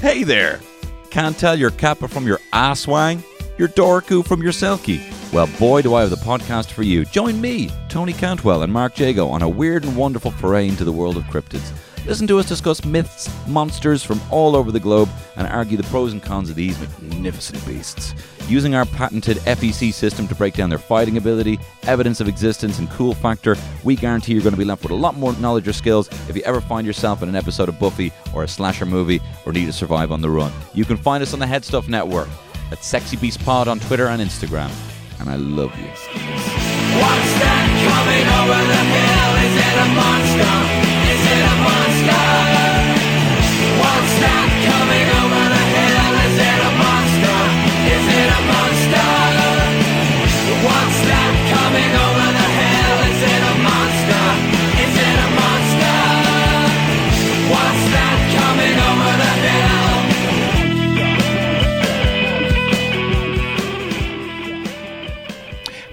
Hey there! Can't tell your kappa from your aswang? Your dorku from your selkie? Well, boy, do I have the podcast for you. Join me, Tony Cantwell, and Mark Jago on a weird and wonderful foray into the world of cryptids. Listen to us discuss myths, monsters from all over the globe, and argue the pros and cons of these magnificent beasts. Using our patented FEC system to break down their fighting ability, evidence of existence, and cool factor, we guarantee you're going to be left with a lot more knowledge or skills if you ever find yourself in an episode of Buffy or a slasher movie or need to survive on the run. You can find us on the Headstuff Network at Sexy Beast Pod on Twitter and Instagram. And I love you.